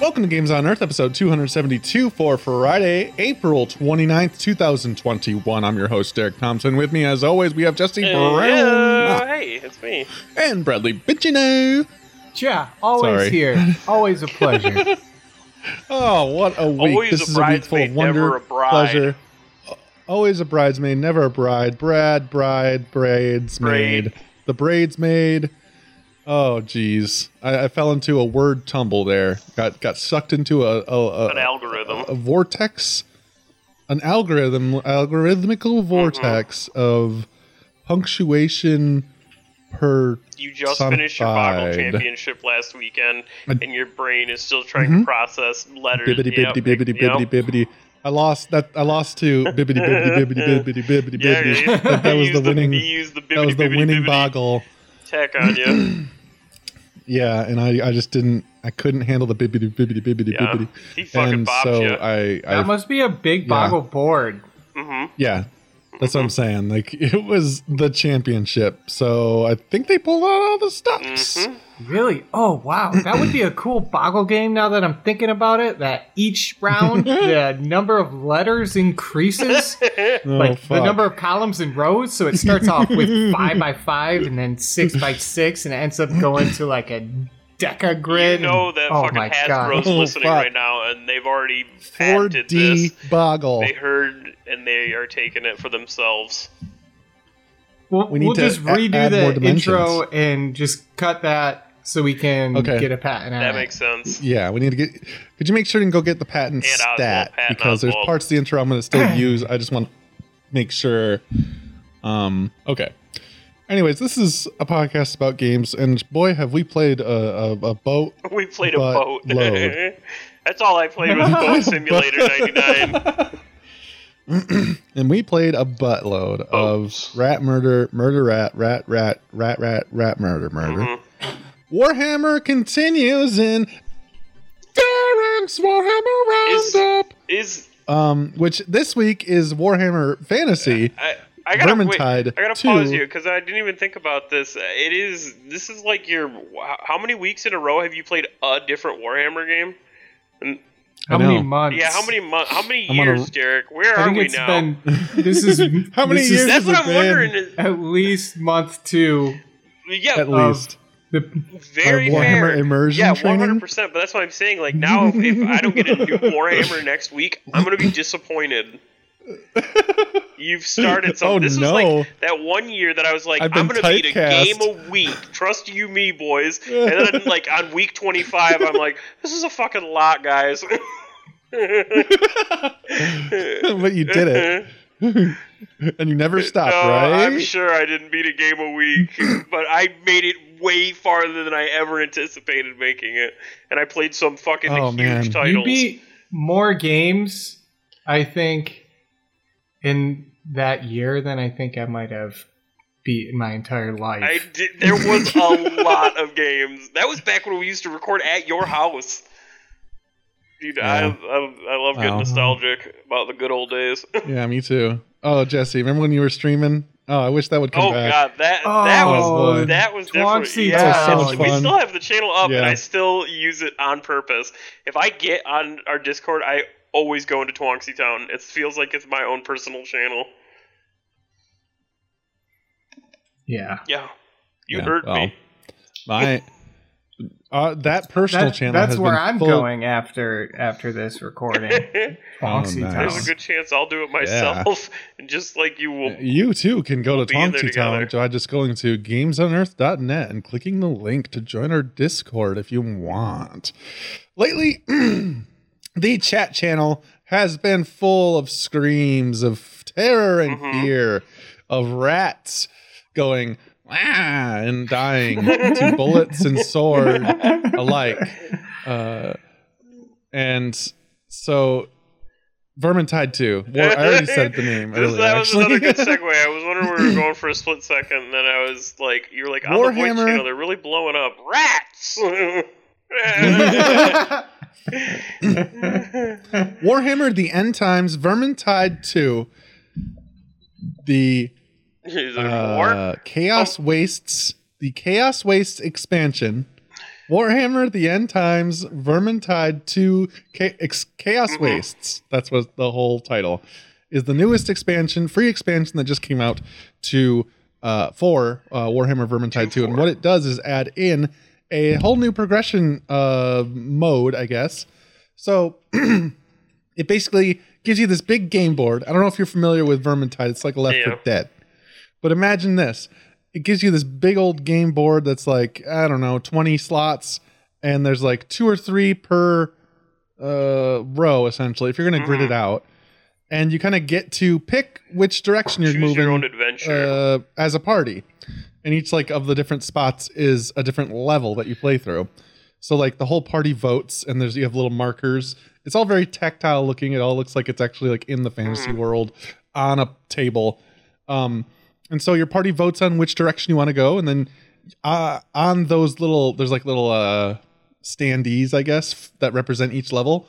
Welcome to Games on Earth, episode 272 for Friday, April 29th, 2021. I'm your host, Derek Thompson. With me, as always, we have Jesse Brown Yeah, hey, it's me. and Bradley Bitchino. Yeah, always Sorry. here. Always a pleasure. Oh, what a week. Always this a is a week full of wonder, a bride. pleasure. Always a bridesmaid, never a bride. Brad, bride, braids Braid. made. The braids made. Oh, geez. I, I fell into a word tumble there. Got got sucked into a, a, a, An algorithm. a vortex, an algorithm, algorithmical Mm-hmm. vortex of punctuation per. You just finished your Boggle Championship last weekend, and your brain is still trying to process letters. Bibbity Yep, bibbity bibbity bibbity bibbity. I lost that. I lost to bibbity bibbity bibbity bibbity bibbity Yeah, bibbity. yeah, That, that was the winning. the That was the winning boggle. Tech on you. Yeah, and I, I just didn't. I couldn't handle the bibbity bibbity bibbity Yeah, bibbity. he fucking And so you. I, I That must be a big Yeah. boggle board. hmm Yeah, that's what I'm saying. Like it was the championship, so I think they pulled out all the stops. Mhm. Really? Oh, wow. That would be a cool boggle game now that I'm thinking about it. That each round, the number of letters increases. Oh, like the number of columns and rows. So it starts off with five by five and then six by six, and it ends up going to like a deca grid. You know that oh fucking my Hasbro's God. Oh, listening fuck. right now, and they've already patented 4D this. boggle. They heard, and they are taking it for themselves. We'll, We need we'll to just redo add the intro and just cut that so we can Okay. get a patent. on That it. makes sense. Yeah, we need to get. Could you make sure and go get the patent And stat patent because there's Oswald. parts of the intro I'm going to still use. I just want to make sure. Um. Okay. Anyways, this is a podcast about games, and boy, have we played a, a, a boat. We played a boat. That's all I played was Boat Simulator 99. And we played a buttload Boats. of rat murder, murder rat, rat rat, rat rat, rat murder, murder. Mhm. Warhammer continues in Darren's Warhammer Roundup. Is Um, which this week is Warhammer Fantasy. I, I gotta wait, Vermintide I gotta 2. pause you because I didn't even think about this. It is this is like your how many weeks in a row have you played a different Warhammer game? And, How many months? yeah, how many months? How many I'm on a- years, Derek? Where I are think we it's now? been. This is How many years Is That's what has I'm it been? wondering. Is, at least month two. yeah, At least. The very Our Warhammer fair. immersion yeah, 100. percent But that's what I'm saying. Like now, if, if I don't get a new Warhammer next week, I'm gonna be disappointed. You've started oh, something. Oh, this no. was like that one year that I was like, I've I'm gonna beat a game a week. Trust you, me, boys. And then like on week 25, I'm like, this is a fucking lot, guys. but you did it. and you never stopped, no, right? I'm sure I didn't beat a game a week, but I made it way farther than I ever anticipated making it, and I played some fucking Oh, huge man. You titles. you beat more games, I think, in that year than I think I might have beat in my entire life. I did. There was a lot of games. That was back when we used to record at your house. Dude, I, Yeah. I I love getting Wow. nostalgic about the good old days. yeah, me too. Oh, Jesse, remember when you were streaming? Oh, I wish that would come back. oh back. god, that that oh, was Oh, that was Twanksy definitely yeah. That was so much we fun. still have the channel up, and I still use it on purpose. If I get on our Discord, I always go into Twanksy Town. It feels like it's my own personal channel. yeah. Yeah, you Yeah, heard well, me. My uh, that personal That- channel. that's has where been I'm full- going after after this recording. Foxy Oh, nice. There's a good chance I'll do it myself, and just like you will. You too can go We'll to be in there Tonksy Town by just going to gamesonearth.net and clicking the link to join our Discord if you want. Lately, the chat channel has been full of screams of terror and Mhm. fear of rats going ah and dying to bullets and sword alike. Uh, and so Vermintide 2. War, I already said the name earlier. that was actually. another good segue. I was wondering where we were going for a split second, and then I was like, "You were like on the voice channel. They're really blowing up rats." Warhammer the End Times Vermintide 2 the Is there more? uh, Chaos Wastes the Chaos Wastes expansion Warhammer: The End Times, Vermintide 2, Cha- Ex- Chaos Mhm. Wastes. That's what the whole title is. The newest expansion, free expansion that just came out to uh, for uh, Warhammer Vermintide 2, and what it does is add in a whole new progression uh, mode, I guess. So it basically gives you this big game board. I don't know if you're familiar with Vermintide. It's like a Left Yeah. 4 Dead. But imagine this. It gives you this big old game board that's like, I don't know, 20 slots and there's like two or three per uh row essentially if you're going to grid it out. And you kind of get to pick which direction you're Choose moving your own adventure. uh, as a party. And each like of the different spots is a different level that you play through. So like the whole party votes and there's you have little markers. It's all very tactile looking. It all looks like it's actually like in the fantasy world on a table. Um and so your party votes on which direction you want to go and then uh on those little there's like little uh standees, I guess, f- that represent each level.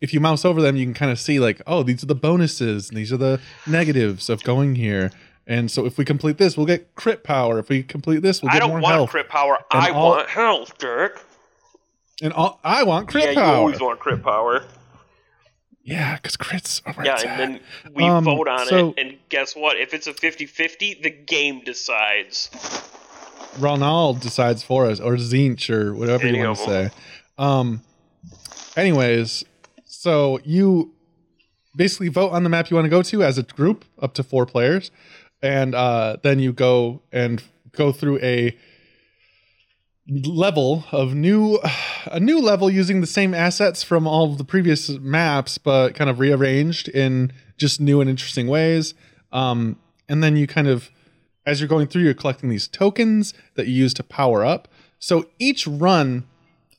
If you mouse over them, you can kind of see like, oh, these are the bonuses and these are the negatives of going here. And so if we complete this, we'll get crit power. If we complete this, we'll get health. I don't more want health. crit power. And I all- want health, Dirk. And all, I want crit power. yeah, you always want crit power. yeah, because crits are where Yeah, it's and at. then we Um, vote on so- it, and guess what? If it's a 50-50, the game decides. Ranald decides for us, or Tzeentch, or whatever Any you want of to say. Um, anyways, so you basically vote on the map you want to go to as a group, up to four players, and uh, then you go and go through a level of new a new level using the same assets from all of the previous maps but kind of rearranged in just new and interesting ways. Um, and then you kind of as you're going through you're collecting these tokens that you use to power up. So each run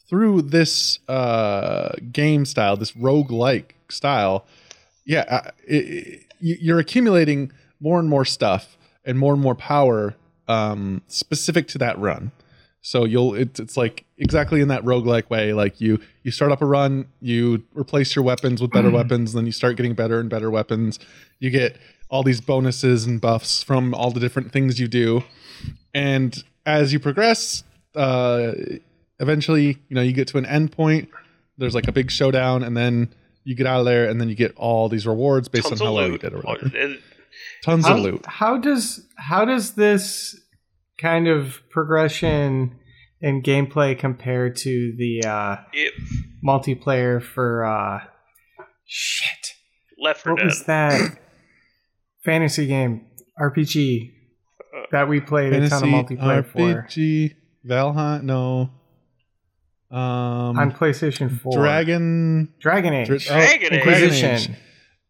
through this uh, game style this rogue-like style yeah uh, it, it- you- you're accumulating more and more stuff and more and more power um, specific to that run. So you'll it's, it's like exactly in that roguelike way like you you start up a run you replace your weapons with better weapons then you start getting better and better weapons. You get all these bonuses and buffs from all the different things you do. And as you progress uh eventually you know you get to an end point there's like a big showdown and then you get out of there and then you get all these rewards based Tons on how well you did or whatever. And tons How, of loot how does how does this kind of progression and gameplay compare to the uh, it, multiplayer for uh, shit? Left 4 What Dead. was that fantasy game RPG that we played a ton of Fantasy multiplayer for RPG Valheim no um on PlayStation Four? Dragon Dragon Age. Dra- oh, Dragon Age. Inquisition.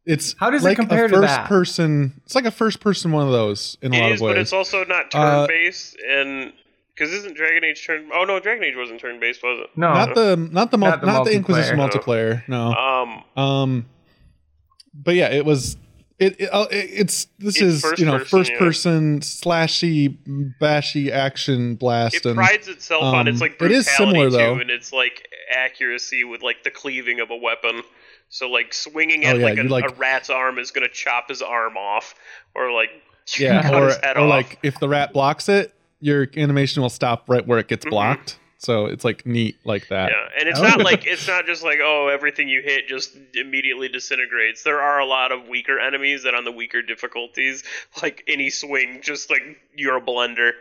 It's How does it like compare a to first that? person. It's like a first person one of those in a It lot is, of ways. but it's also not Uh, turn based, and because isn't Dragon Age turn? Oh no, Dragon Age wasn't turn based, was it? No, not the not the mul- Not not the the, Inquisition multiplayer. multiplayer. No. Um, Um, but yeah, it was. It, it, uh, it it's this It's is you know person, first yeah. person slashy bashy action blast it and prides itself on its um, like it is brutality similar, too, though. and its like accuracy with like the cleaving of a weapon. So like swinging Oh, at yeah, like, a, like- a rat's arm is gonna chop his arm off, or like yeah cut or, his head or off. like if the rat blocks it your animation will stop right where it gets Mhm. blocked so it's like neat like that Yeah, and it's Oh. not like it's not just like oh everything you hit just immediately disintegrates. There are a lot of weaker enemies that on the weaker difficulties, like any swing, just like you're a blender.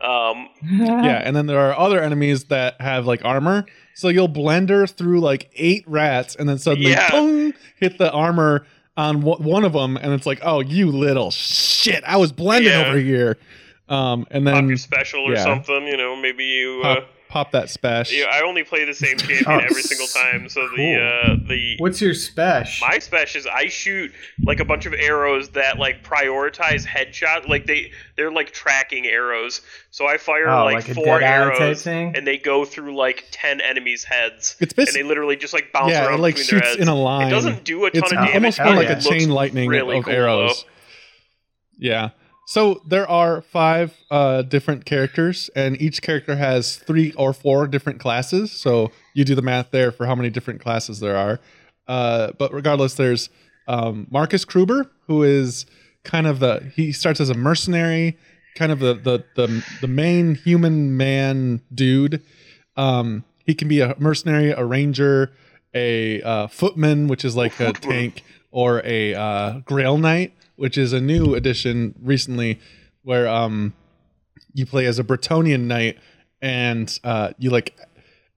Um, yeah and then there are other enemies that have like armor so you'll blender through like eight rats and then suddenly Yeah. boom, hit the armor on w- one of them and it's like oh you little shit i was blending Yeah. over here um and pop then your special or yeah. something. You know, maybe you. pop, Uh, pop that spash yeah, I only play the same champion Oh, every single time, so the uh, the What's your special? my special is I shoot like a bunch of arrows that like prioritize headshot. Like they they're like tracking arrows. So I fire Oh, like, like four dead eye type arrows, and they go through like ten enemies' heads. it's and they literally just like bounce yeah around it like between their shoots heads. in a line It doesn't do a ton it's of damage. almost hell more like yeah. a chain lightning really of cool, arrows yeah so there are five uh, different characters and each character has three or four different classes. So you do the math there for how many different classes there are. Uh, but regardless there's um, Markus Kruber who is kind of the he starts as a mercenary kind of the the the, the main human man dude. Um, he can be a mercenary, a ranger, a uh, footman, which is like a tank, or a uh, Grail Knight, which is a new addition recently, where um, you play as a Bretonnian knight, and uh, you like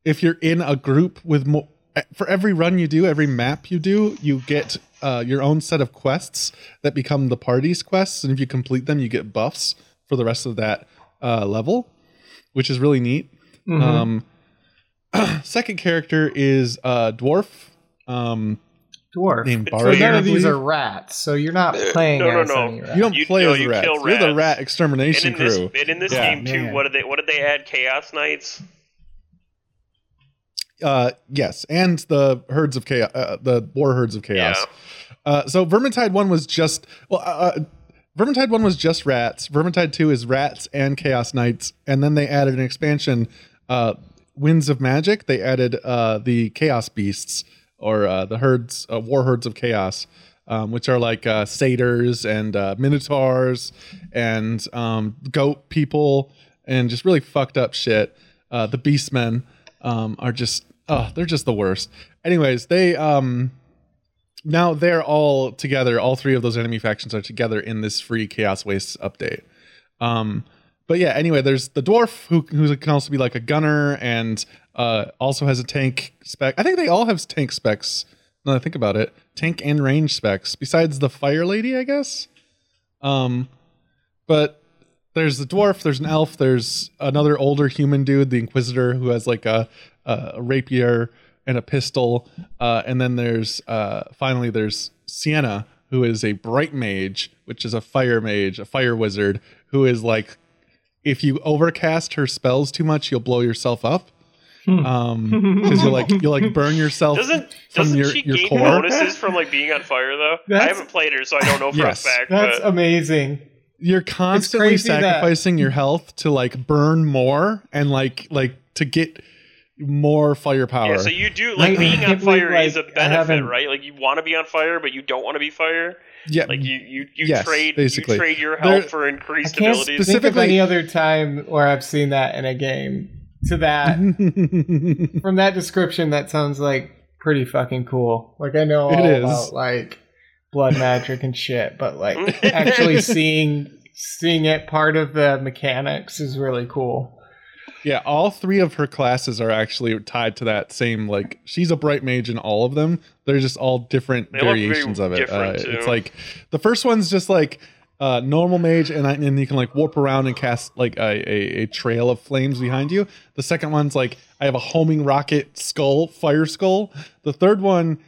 if you're in a group with more. For every run you do, every map you do, you get uh, your own set of quests that become the party's quests, and if you complete them, you get buffs for the rest of that uh, level, which is really neat. Mhm. Um, second character is uh, dwarf. Um, Dwarf. named So none of these are rats. So you're not playing no, no, as no. any rat. you don't You- play no, as you rats. kill You're the rats. rat And extermination in this, crew. and in this Yeah. game too, what did they what did they add? Chaos Knights. Uh, yes, and the herds of chaos, uh, the war herds of chaos. Yeah. Uh, so Vermintide one was just well, uh, uh, Vermintide one was just rats. Vermintide two is rats and chaos knights, and then they added an expansion, uh, Winds of Magic. They added uh, the chaos beasts or uh, the herds, uh, war herds of chaos. Um, which are like uh, satyrs and uh, minotaurs and um, goat people and just really fucked up shit. Uh, the beastmen um, are just oh, they're just the worst. Anyways, they um, now they're all together. All three of those enemy factions are together in this free Chaos Wastes update. Um, but yeah, anyway, there's the dwarf who who can also be like a gunner and uh, also has a tank spec. I think they all have tank specs. Now I think about it, tank and range specs. Besides the fire lady, I guess. Um, but there's the dwarf. There's an elf. There's another older human dude, the Inquisitor, who has like a a rapier and a pistol. Uh, and then there's uh, finally there's Sienna, who is a bright mage, which is a fire mage, a fire wizard, who is like if you overcast her spells too much, you'll blow yourself up. Um, because you'll like you'll like burn yourself Doesn't from doesn't your she your gain core. bonuses from like being on fire though? I haven't played her, so I don't know for Yes. a fact. That's but amazing. You're constantly crazy that- sacrificing your health to like burn more and like like to get more firepower. yeah, so you do like I being on can't believe, fire is a like, I benefit, right? Like you want to be on fire, but you don't want to be fire. yeah, Like you you, you Yes, trade basically. you trade your There- health for I increased can't abilities. think of Specifically- any other time where I've seen that in a game. To that, from that description, that sounds like pretty fucking cool. Like I know all It is. about like blood magic and shit, but like actually seeing seeing it part of the mechanics is really cool. Yeah, all three of her classes are actually tied to that same like she's a bright mage in all of them. They're just all different They variations of it. Uh, it's like the first one's just like uh, normal mage, and I, and you can like warp around and cast like a, a, a trail of flames behind you. The second one's like I have a homing rocket skull, fire skull. The third one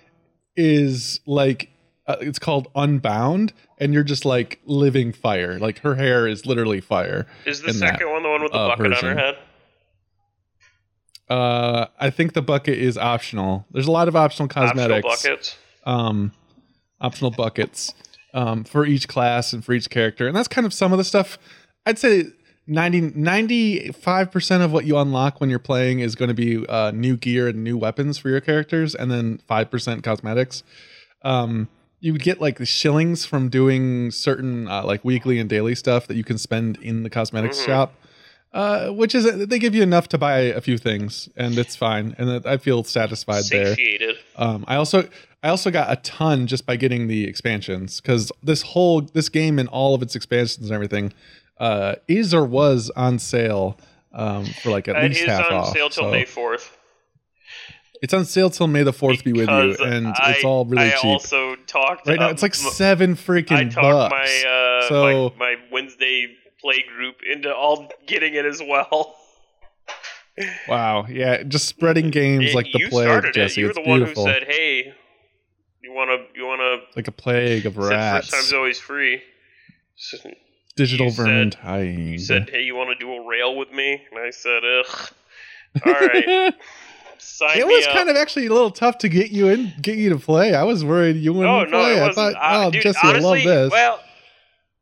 is like uh, it's called Unbound, and you're just like living fire. Like her hair is literally fire. is the in that, second one the one with the uh, bucket on her head? Uh, I think the bucket is optional. There's a lot of optional cosmetics. Optional buckets. Um, optional buckets um, for each class and for each character, and that's kind of some of the stuff. I'd say 90 95 percent of what you unlock when you're playing is going to be uh, new gear and new weapons for your characters, and then five percent cosmetics. Um, you would get like the shillings from doing certain uh, like weekly and daily stuff that you can spend in the cosmetics Mhm. shop uh, which is they give you enough to buy a few things, and it's fine, and I feel satisfied there. Um, I also I also got a ton just by getting the expansions because this whole this game and all of its expansions and everything uh, is or was on sale um, for like at It least is half on sale till So May fourth. it's on sale till May the fourth be with you, and I, it's all really I cheap. also talked right now, um, it's like seven freaking I talked bucks. my uh, So- my, my Wednesday play group into all getting it as well. wow, yeah, just spreading games Yeah, like the you plague, Jesse. it. You're it's the one beautiful, who said, "Hey, you wanna you wanna?" like a plague of rats. first time's always free. So Digital you vermintide. you said, "Hey, you want to do a rail with me?" And I said, "Ugh." All right, sign it was up. kind of actually a little tough to get you in, get you to play. I was worried you wouldn't Oh no, play. it I thought, uh, oh, dude, Jesse, honestly, I love this. Well,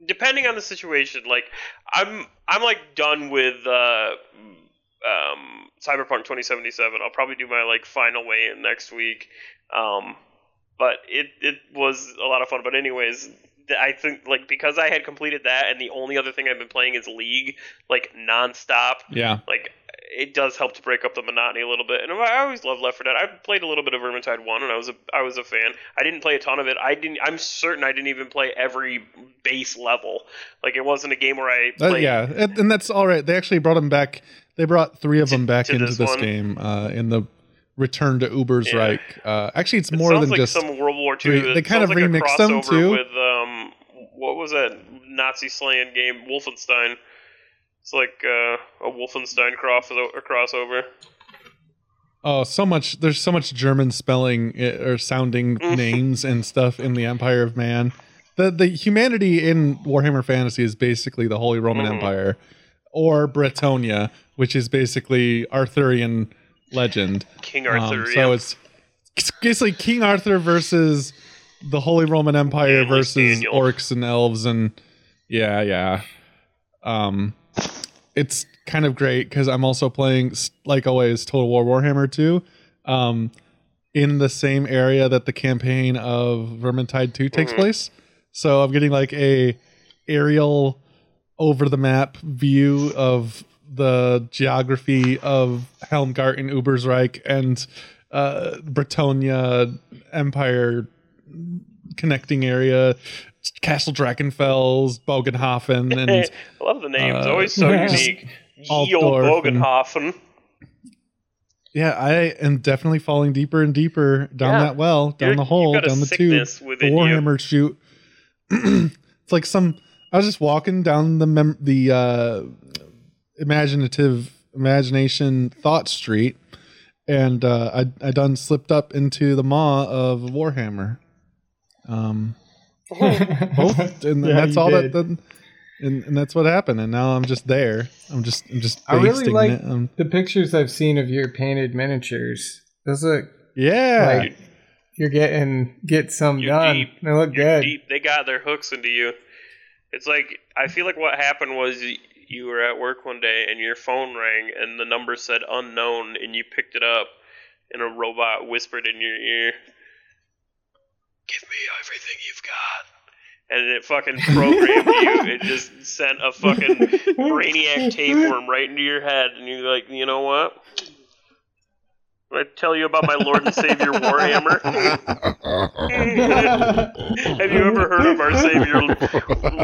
depending on the situation, like I'm, I'm like done with uh, um, Cyberpunk 2077. I'll probably do my like final weigh in next week. Um, but it it was a lot of fun. But anyways. I think like because I had completed that, and the only other thing I've been playing is League, like nonstop. yeah, Like it does help to break up the monotony a little bit. And I always loved Left 4 Dead. I played a little bit of Vermintide One, and I was a I was a fan. I didn't play a ton of it. I didn't. I'm certain I didn't even play every base level. Like it wasn't a game where I Uh, played. yeah, and, that's all right. They actually brought them back. They brought three of them back to into this this, game uh, in the Return to Uber's Yeah. Reich. Uh, actually, it's It more than like just some World War II. they kind of like remixed them, too. With um, what was that Nazi slaying game? Wolfenstein. It's like uh, a Wolfenstein cross a crossover. oh, so much. There's so much German spelling or sounding Mm. names and stuff in the Empire of Man. The the humanity in Warhammer Fantasy is basically the Holy Roman Mhm. Empire, or Bretonnia, which is basically Arthurian legend. King Um, Arthur. so it's, it's basically King Arthur versus the Holy Roman Empire versus Daniel. orcs and elves and yeah, yeah. Um, it's kind of great because I'm also playing like always Total War Warhammer 2, um, in the same area that the campaign of Vermintide 2 takes Mhm. place. So I'm getting like a aerial over the map view of the geography of Helmgarten, Ubersreich and uh, Bretonnia Empire connecting area, Castle Drakenfels, Bogenhofen, and I love the names. uh, Always so unique. Ye and- Bogenhofen. yeah, I am definitely falling deeper and deeper down Yeah. that well, down You're- the hole, down the tube. the within you. Warhammer shoot. it's like some. I was just walking down the mem- the uh, imaginative imagination thought street, and uh, I I done slipped up into the maw of Warhammer. Um, both, and Yeah, that's all did. that. that and, and that's what happened. And now I'm just there. I'm just I'm just I really like it. Um, the pictures I've seen of your painted miniatures. Those look yeah. like you're getting get some You're done. deep. They look You're good. deep. They got their hooks into you. It's like I feel like what happened was you were at work one day and your phone rang and the number said unknown and you picked it up and a robot whispered in your ear, "Give me everything you've got." And it fucking programmed you. It just sent a fucking brainiac tapeworm right into your head, and you're like, you know what? When I tell you about my Lord and Savior Warhammer. Have you ever heard of our Savior,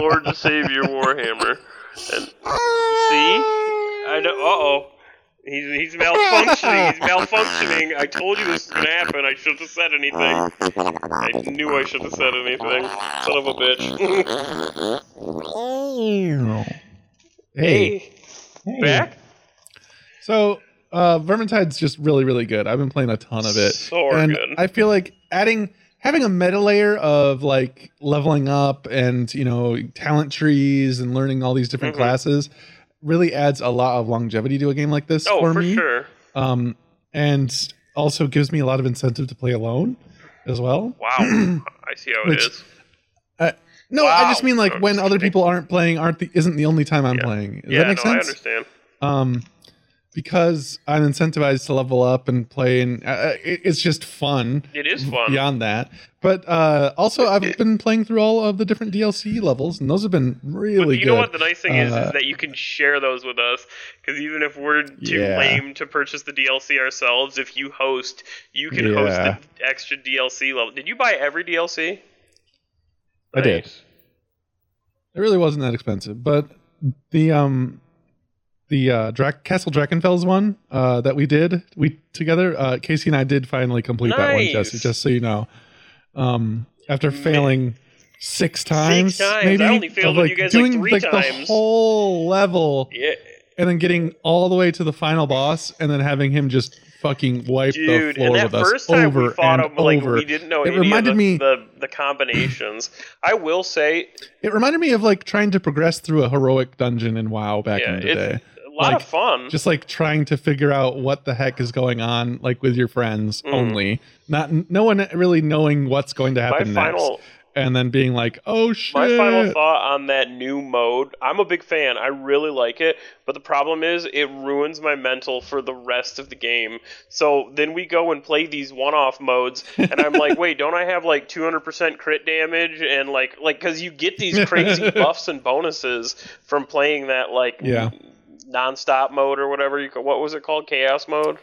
Lord and Savior Warhammer? And see, I know. Uh oh, he's he's malfunctioning. He's malfunctioning. I told you this was gonna happen. I shouldn't have said anything. I knew I shouldn't have said anything. Son of a bitch. Hey. Hey. back. So uh Vermintide's just really, really good. I've been playing a ton of it. So and good. I feel like adding having a meta layer of like leveling up and you know talent trees and learning all these different Mhm. classes really adds a lot of longevity to a game like this Oh, for, for me. sure. Um and also gives me a lot of incentive to play alone as well. Wow, I see how it Which- is. No, I just mean like when other people aren't playing aren't the, isn't the only time I'm Yeah. playing. Does yeah, that make no, I understand. um because i'm incentivized to level up and play and uh, it, it's just fun It is fun. beyond that but uh also i've been playing through all of the different dlc levels and those have been really But you good know what the nice thing is Uh, is that you can share those with us because even if we're too Yeah. lame to purchase the DLC ourselves, if you host, you can host the extra DLC level. Did you buy every DLC? I did. It really wasn't that expensive but the um the uh Dra- castle drakenfels one uh that we did we together uh casey and i did finally complete that one jesse just so you know um after failing six times, times. I maybe only failed of, with you guys, like, doing three the times. whole level Yeah, and then getting all the way to the final boss and then having him just fucking wipe the floor And that with us first time over we fought and him, like over. we didn't know It any reminded of the, me- the the combinations. I will say, It reminded me of like trying to progress through a heroic dungeon in WoW back yeah, in the day. Lot Like, of fun. Just like trying to figure out what the heck is going on, like with your friends Mm. only, not no one really knowing what's going to my happen next, final and then being like, "Oh shit!" My final thought on that new mode, I'm a big fan. I really like it, but the problem is it ruins my mental for the rest of the game. So then we go and play these one-off modes, and I'm like, wait, don't I have like 200% crit damage and like like because you get these crazy buffs and bonuses from playing that like Yeah. Non-stop mode or whatever you. What was it called? Chaos mode.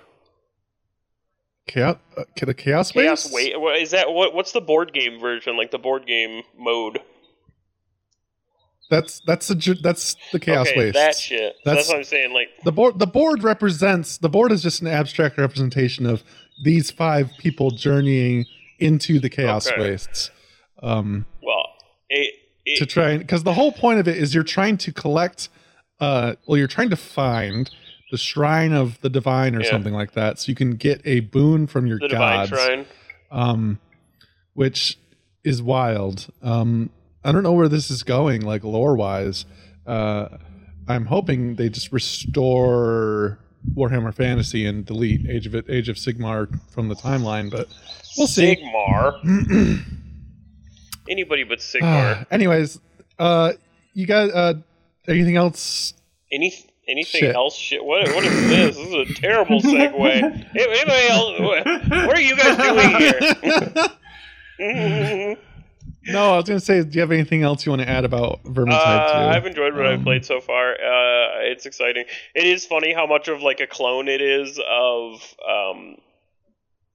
Chaos, uh, the chaos, Chaos wait. What is that? What what's the board game version? Like the board game mode. That's that's the that's the chaos okay, waste. that shit. That's, That's- what I'm saying. Like the board the board represents the board is just an abstract representation of these five people journeying into the chaos Okay. wastes. Um, well, it, it to try and because the whole point of it is you're trying to collect uh well you're trying to find the shrine of the divine or Yeah. something like that so you can get a boon from your the divine gods shrine. um which is wild um i don't know where this is going like lore wise uh i'm hoping they just restore warhammer fantasy and delete age of age of sigmar from the timeline but we'll see Sigmar. Anybody but Sigmar. anyways uh you got uh anything else Any anything Shit. else? Shit. What what is this? This is a terrible segue. Anybody else? What, are you guys doing here? no i was gonna say do you have anything else you want to add about vermintide Uh, 2 I've enjoyed what I've Um, played so far. Uh, it's exciting. It is funny how much of like a clone it is of um,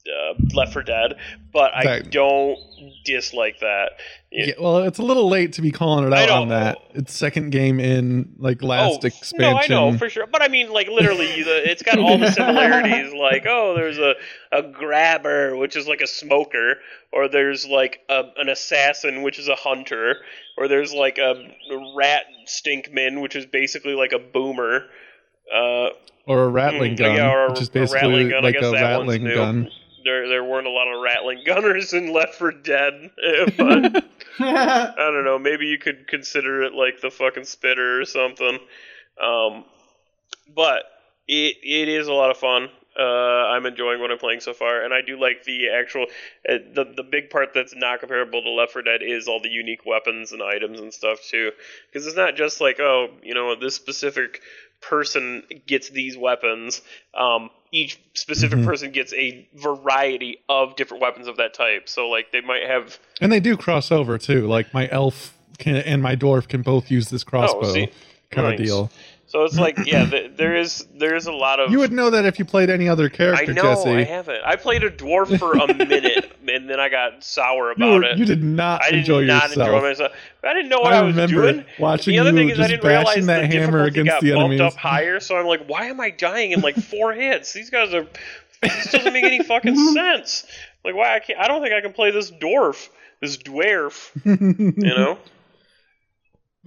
uh, Left for Dead, but I That- don't dislike that. Yeah, well, it's a little late to be calling it out on that. It's second game in like last oh, expansion. No, I know for sure, but I mean, like literally, the, it's got all the similarities. like, oh, there's a a grabber, which is like a smoker, or there's like a, an assassin, which is a hunter, or there's like a rat stinkman, which is basically like a boomer. Uh, or a ratling Mm, gun, yeah, or a- which is basically gun. Like a ratling new. gun. There there weren't a lot of ratling gunners in Left 4 Dead, but I don't know. Maybe you could consider it like the fucking spitter or something. Um, but it it is a lot of fun. Uh, I'm enjoying what I'm playing so far, and I do like the actual uh, the the big part that's not comparable to Left 4 Dead is all the unique weapons and items and stuff too. Because it's not just like oh you know this specific person gets these weapons. Um, each specific Mhm. person gets a variety of different weapons of that type. So like they might have And they do cross over too. Like my elf can, and my dwarf can both use this crossbow Oh, kind Nice. of deal. So it's like, yeah, th- there is there is a lot of. You would know that if you played any other character. I know Jesse. I haven't. I played a dwarf for a minute, and then I got sour you, about were- it. you did not I did enjoy not yourself. enjoy myself. I didn't know what I, I was remember doing. watching The other you thing is, I just didn't realize bashing the that hammer against got the bumped enemies. up higher. So I'm like, why am I dying in like four hits? These guys are. This doesn't make any fucking sense. Like, why I can't? I don't think I can play this dwarf, this dwarf. You know?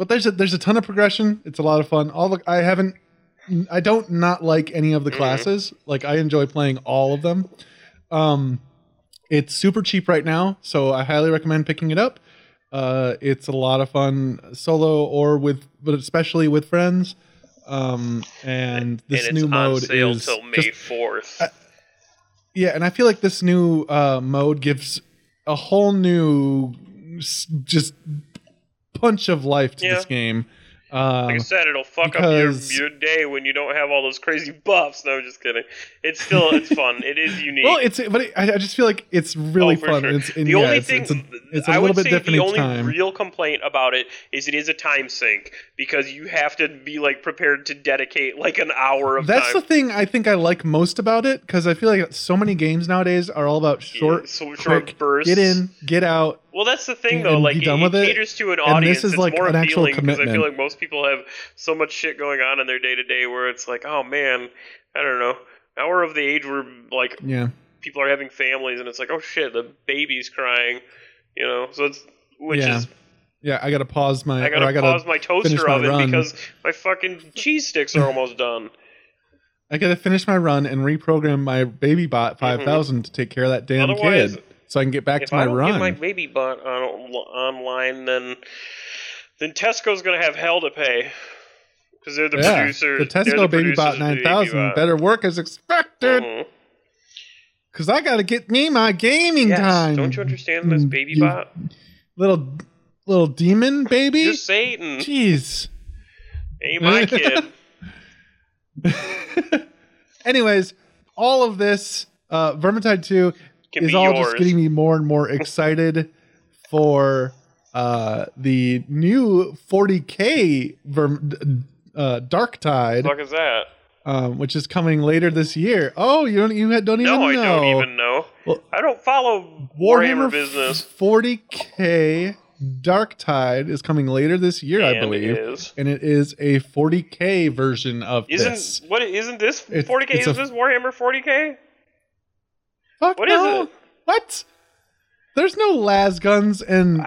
But there's a there's a ton of progression. It's a lot of fun. All the I haven't I don't not like any of the Mhm. classes. Like I enjoy playing all of them. Um it's super cheap right now, so I highly recommend picking it up. Uh it's a lot of fun solo or with but especially with friends. Um and this and it's new on mode sale is till May fourth. Yeah, and I feel like this new uh, mode gives a whole new just punch of life to Yeah. this game. Um, Like I said, it'll fuck up your, your day when you don't have all those crazy buffs. No, I'm just kidding. It's still it's fun. It is unique. well, it's but it, I I just feel like it's really Oh, fun. sure. It's, and the yeah, only it's, thing it's a, it's a I little would bit say different the only time. real complaint about it is it is a time sink because you have to be like prepared to dedicate like an hour of That's the thing I think I like most about it because I feel like so many games nowadays are all about short, Yeah, so short quick, bursts. get in, get out. Well, that's the thing though. Like it, done it with it. caters to an And audience. this is it's like more an actual commitment. I feel like most people have so much shit going on in their day to day where it's like, oh man, I don't know. Now we're of the age where like Yeah, people are having families and it's like, oh shit, the baby's crying. You know, so it's which Yeah. is yeah. I gotta pause my. I gotta, I gotta pause my toaster my oven run. because my fucking cheese sticks are almost done. I gotta finish my run and reprogram my baby bot 5000 to take care of that damn Mm-hmm. Otherwise, kid, so I can get back if to my I don't run. get my baby butt on, online, then then Tesco's gonna have hell to pay because they're the yeah, producer. the Tesco Baby producers Bot the Baby 9000 better work as expected Mhm. because I gotta get me my gaming Yes, time. Don't you understand this Mm, baby you bot? Little little demon baby. Just Satan. Jeez. Ain't my kid. Anyways, all of this uh, Vermintide 2 Can is all yours. just getting me more and more excited for uh, the new 40k Verm- uh, Dark Tide, What the fuck is that? um, which is coming later this year. Oh, you don't you don't even know. No, I don't even know. Well, I don't follow Warhammer, Warhammer business. 40k Dark Tide is coming later this year, I believe, and it is a 40k version of Isn't this. what isn't this 40k? it's Is a- this Warhammer 40k? Fuck What is no. it? What? There's no las guns and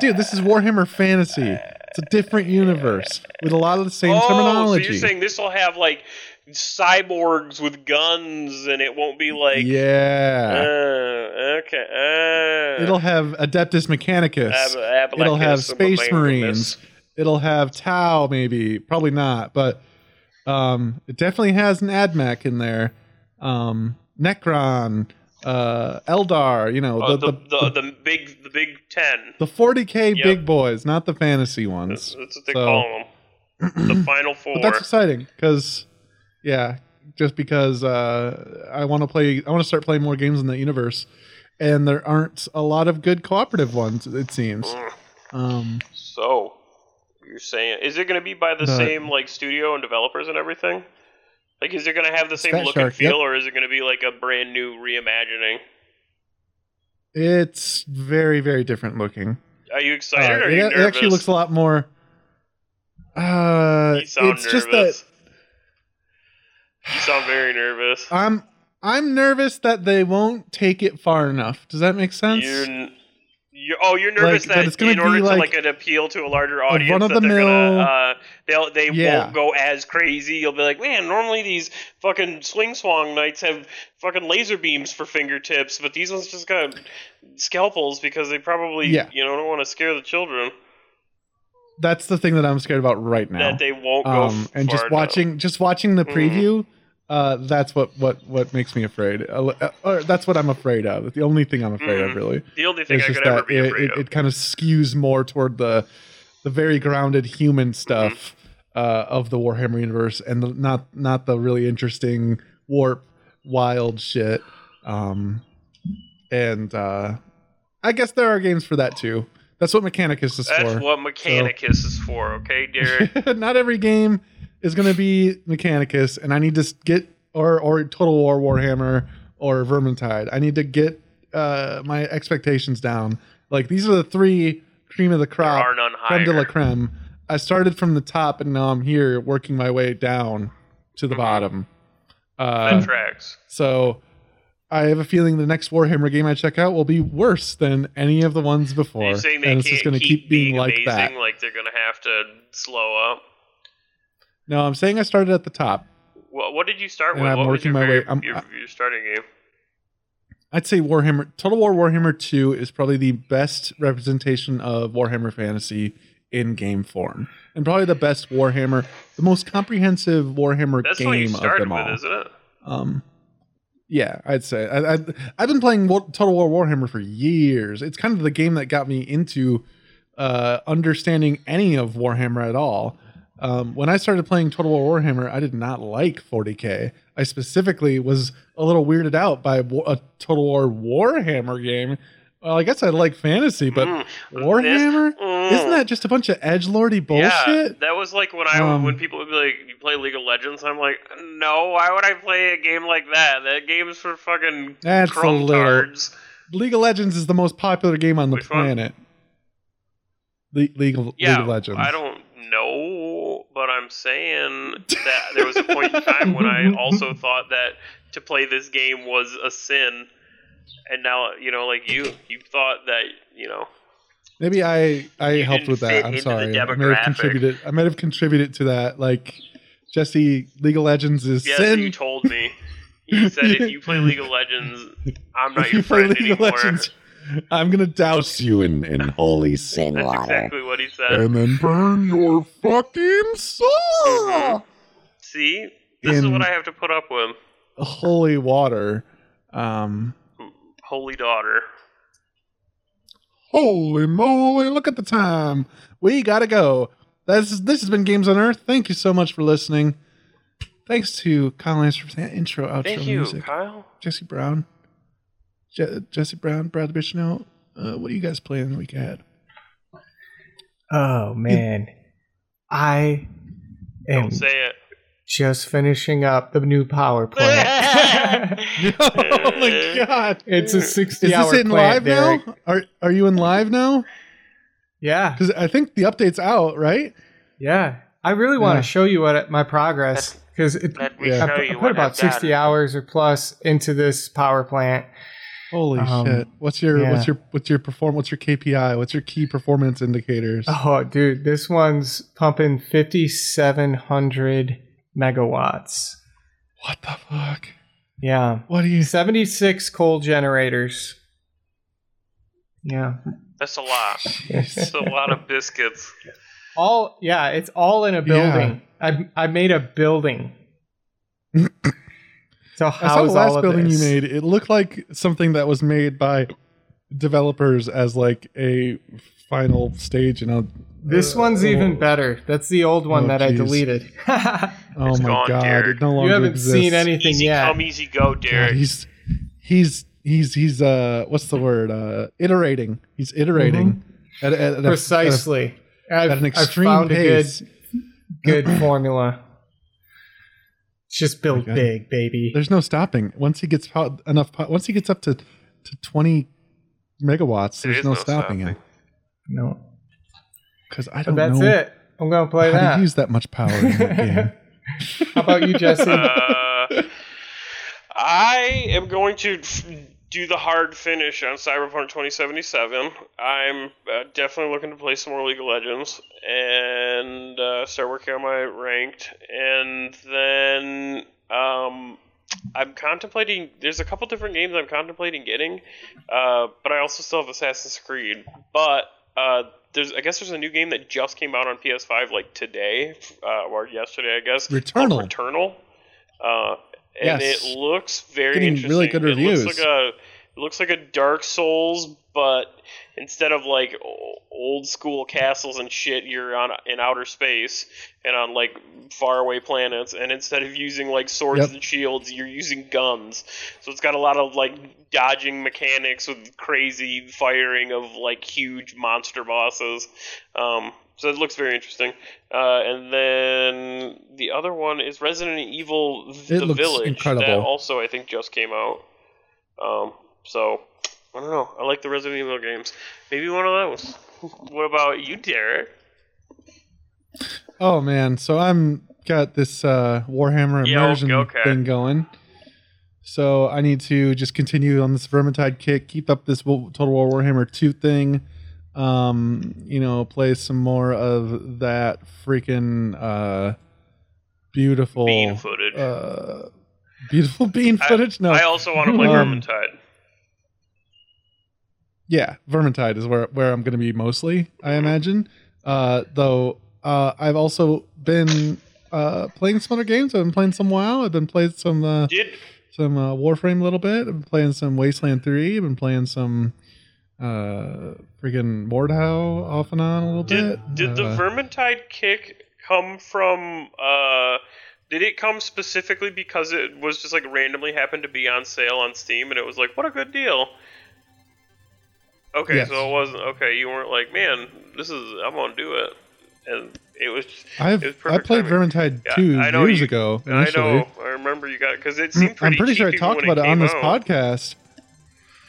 dude, this is Warhammer Fantasy. It's a different universe with a lot of the same oh, terminology. so you're saying this will have like cyborgs with guns, and it won't be like yeah. Uh, okay. Uh, It'll have Adeptus Mechanicus. Ab- It'll have Space Marines. It'll have Tau, maybe. Probably not, but um, it definitely has an AdMech in there. Um, Necron, uh, Eldar, you know, Uh, the, the, the, the, the big the big ten. the 40k Yep. big boys, not the fantasy That's, ones. that's what they So- call them. The final four. But that's exciting because, yeah, just because uh, I want to play, I want to start playing more games in that universe, and there aren't a lot of good cooperative ones. It seems. Mm. Um, So, you're saying is it going to be by the, The- same like studio and developers and everything? Like, is it going to have the same Fat look Shark, and feel, yep. or is it going to be like a brand new reimagining? it's very, very different looking. Are you Uh, excited? or are it, you it actually looks a lot more. Uh, You sound it's nervous. just that You sound very nervous. I'm I'm nervous that they won't take it far enough. Does that make sense? You're, you're oh, you're nervous Like, that that, it's gonna in order be to like like an appeal to a larger audience, that run-of-the-mill- they're gonna uh, they'll they Yeah. won't go as crazy. You'll be like, man, normally these fucking swing swong knights have fucking laser beams for fingertips, but these ones just got scalpels because they probably Yeah. you know don't want to scare the children. That's the thing that I'm scared about right now. That they won't go um, and just enough. watching just watching the Mhm. preview uh that's what what what makes me afraid uh, or that's what i'm afraid of It's the only thing i'm afraid Mhm. of really The only thing I could ever be it, afraid it, of. it kind of skews more toward the the very grounded human stuff Mm-hmm. uh of the warhammer universe and the, not not the really interesting warp wild shit um and uh i guess there are games for that too that's what mechanicus is That's for That's what Mechanicus is for, okay, Derek? not every game is going to be Mechanicus, and I need to get or or Total War Warhammer or Vermintide. I need to get uh, my expectations down. Like these are the three cream of the there crop, are none creme de la creme. I started from the top, and now I'm here working my way down to the Mhm. bottom. That Uh, tracks. so I have a feeling the next Warhammer game I check out will be worse than any of the ones Are before, you saying they and it's just going to keep, keep being, like amazing? that. Like they're gonna have to slow up. No, I'm saying I started at the top. What, what did you start And with? I'm what was working your, my very- way- I'm- your, your starting game? I'd say Warhammer Total War Warhammer 2 is probably the best representation of Warhammer Fantasy in game form. And probably the best Warhammer, the most comprehensive Warhammer That's game of them with, all. isn't it? Um yeah, I'd say I, I I've been playing Total War Warhammer for years. It's kind of the game that got me into uh, understanding any of Warhammer at all. Um, when I started playing Total War Warhammer, I did not like 40k. I specifically was a little weirded out by a Total War Warhammer game. Well, I guess I like fantasy, but Mm. Warhammer Mm. isn't that just a bunch of edge lordy bullshit? Yeah, that was like when I Um, when people would be like, "You play League of Legends?" I'm like, "No, why would I play a game like that? That game's for fucking That's a crumb little- tards." League of Legends is the most popular game on the Which planet. Le- League of Yeah, League of Legends. I don't know, but I'm saying that there was a point in time when I also thought that to play this game was a sin, and now you know, like you, you thought that you know. Maybe I I helped with that. I'm sorry. I may have contributed. I might have contributed to that. Like Jesse, League of Legends is Yes, sin. you told me. You said if you play League of Legends, I'm not if your you play friend anymore. Legends, I'm gonna douse you in, in holy sin That's water. exactly what he said. and then burn your fucking soul. Mhm. See, this is what I have to put up with. Holy water. Um. Holy daughter. Holy moly! Look at the time. We gotta go. This is, this has been Games on Earth. Thank you so much for listening. Thanks to Kyle Lancer for that intro, outro Thank you, music. Kyle. Jesse Brown, Je- Jesse Brown, Brad Bichneau. Uh, what are you guys playing the week ahead? Oh man, I Don't say it. just finishing up the new power plant. oh my god! it's a Is 60 this hour in plant, live Derek. now? Are Are you in live now? Yeah, Because I think the update's out, right? yeah. I really want Yeah. to show you what my progress because it. Let me Yeah. I put, I put about 60 hours or plus into this power plant. Holy Um, shit! What's your yeah. What's your What's your perform? What's your KPI? What's your key performance indicators? Oh, dude, this one's pumping 5,700 megawatts. What the fuck? Yeah. What do you? 76 coal generators. Yeah. That's a lot. It's a lot of biscuits. All yeah, it's all in a building. I I made a building. so I saw is the all last of building this? you made. It looked like something that was made by developers as like a final stage. And a, This uh, one's oh, even better. That's the old one Oh, that I deleted. Oh It's my gone, god! Derek. It no longer you haven't exists. seen anything Easy yet. come, easy go, God, he's he's he's he's uh what's the word uh iterating. He's iterating at, at, at a- at a- Precisely. I've, at an I've found pace. a good good formula. Just build God. big, baby. There's no stopping. Once he gets po- enough, po- once he gets up to to 20 megawatts, There there's is no, no stopping him. No, Because I don't that's know it. I'm gonna play how that. to use that much power in that game. How about you, Jesse? Uh, I am going to f- do the hard finish on Cyberpunk 2077. I'm uh, definitely looking to play some more League of Legends and uh, start working on my ranked. And then um, I'm contemplating. There's a couple different games I'm contemplating getting, uh, but I also still have Assassin's Creed. But uh, there's, I guess, there's a new game that just came out on PS5 like today uh, or yesterday, I guess. Returnal. Returnal. And Yes. it looks very Getting interesting. really good It reviews. looks like a it looks like a Dark Souls, but instead of like old school castles and shit, you're on in outer space and on like faraway planets. And instead of using like swords Yep. and shields, you're using guns. So it's got a lot of like dodging mechanics with crazy firing of like huge monster bosses. Um, so it looks very interesting. Uh, and then the other one is Resident Evil: The Village. incredible. That also I think just came out. Um, so I don't know. I like the Resident Evil games. Maybe one of those. what about you, Derek? Oh man, so I'm got this uh, Warhammer Yeah, immersion okay. thing going. So I need to just continue on this Vermintide kick, keep up this Total War Warhammer 2 thing. Um, you know, play some more of that freaking uh beautiful Bean footage. uh beautiful bean I- footage. no. I also want to play Um, Vermintide. yeah, Vermintide is where where I'm going to be mostly, I imagine. Uh, though uh, I've also been uh, playing some other games. I've been playing some WoW. I've been playing some uh, Did some uh, Warframe a little bit. I've been playing some Wasteland Three. I've been playing some uh, freaking Mordhau off and on a little did bit. did the Uh, Vermintide kick come from? Uh, did it come specifically because it was just like randomly happened to be on sale on Steam and it was like, what a good deal. Okay, Yes. so it wasn't okay. You weren't like, man, this is I'm gonna do it, and it was. I've it was I played timing. Vermintide Yeah, two years you- ago. I know. I remember you got because it seemed pretty. I'm pretty sure I talked about it on came this out. podcast.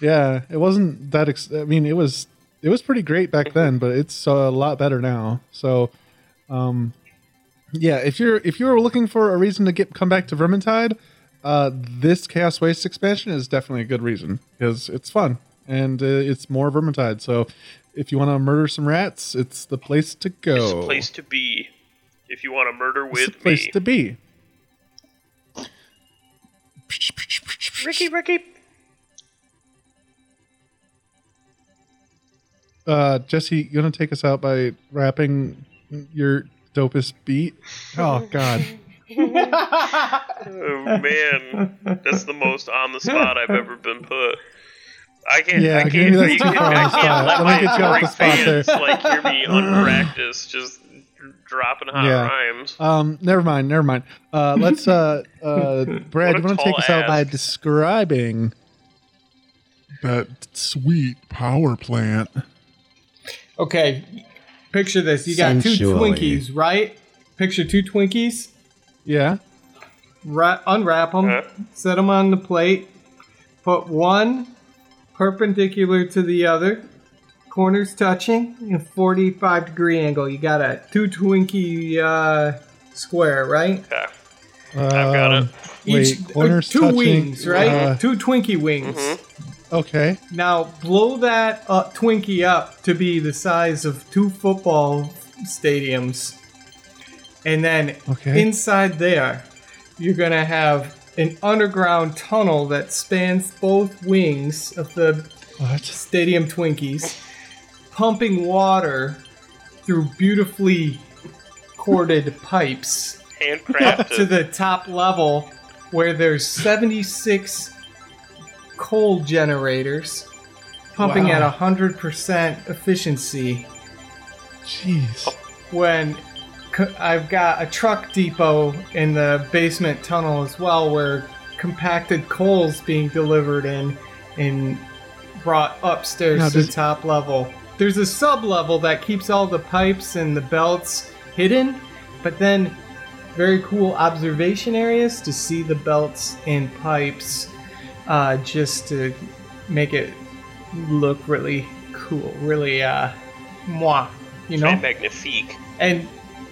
Yeah, it wasn't that. Ex- I mean, it was it was pretty great back then, but it's a lot better now. So, um, yeah, if you're if you're looking for a reason to get come back to Vermintide, uh, this Chaos Waste expansion is definitely a good reason because it's fun and uh, it's more Vermintide. So, if you want to murder some rats, it's the place to go. It's the place to be if you want to murder with It's with the place me. to be. Ricky, Ricky. Uh, Jesse, you want to take us out by rapping your dopest beat? Oh God, Oh man, that's the most on the spot I've ever been put. I can't. Yeah, I maybe can't. that's you too can't- far on I the can't spot. let Let me my get you off the spot fans, there. like hear me unpracticed, just dropping hot Yeah. rhymes. um, never mind, never mind. Uh, let's uh, uh, Brad, you want to take tall us out by describing? that sweet power plant. Okay, picture this. You got two Sensually. Twinkies, right? picture two Twinkies, Yeah. ra- unwrap them, Huh? set them on the plate, put one perpendicular to the other, corners touching, in 45 degree angle. You got a two Twinkie uh, square, right? Okay. I've got Um, it. Wait, Each corners two touching, wings, right? uh, two Twinkie wings. Okay. Now blow that uh, Twinkie up to be the size of two football stadiums, and then Okay. inside there, you're gonna have an underground tunnel that spans both wings of the What? stadium Twinkies, pumping water through beautifully corded pipes up to the top level where there's 76 coal generators pumping Wow. at 100% efficiency Jeez. when I've got a truck depot in the basement tunnel as well where compacted coal's being delivered in and brought upstairs Now, to the top level. There's a sub level that keeps all the pipes and the belts hidden, but then very cool observation areas to see the belts and pipes uh, just to make it look really cool, really uh, moi, you know? Magnifique. and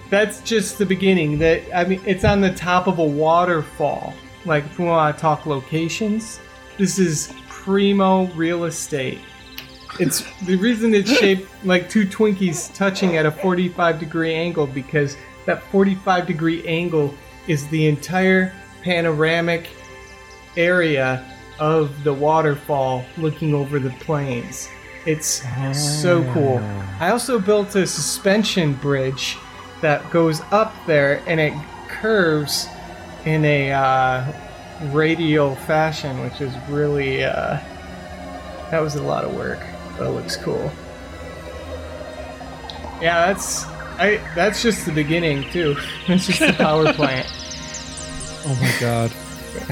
that's just the beginning that i mean it's on the top of a waterfall like if we want to talk locations this is primo real estate it's the reason it's shaped like two twinkies touching at a 45 degree angle because that 45 degree angle is the entire panoramic area of the waterfall looking over the plains it's so cool I also built a suspension bridge that goes up there and it curves in a uh, radial fashion, which is really uh, that was a lot of work, but it looks cool. Yeah, that's I. That's just the beginning too. It's just the power plant. Oh my god.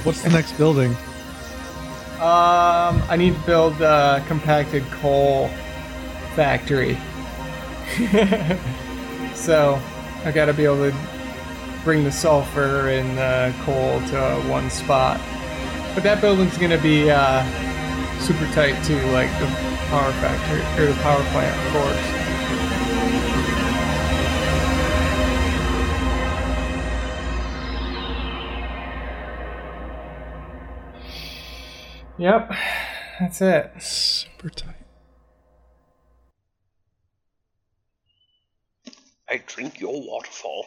What's the next building? Um, I need to build a compacted coal factory. so I got to be able to bring the sulfur and the coal to one spot. But that building's gonna be uh, super tight too, like the power factory or the power plant, of course. Yep, that's it. Super tight. I drink your waterfall.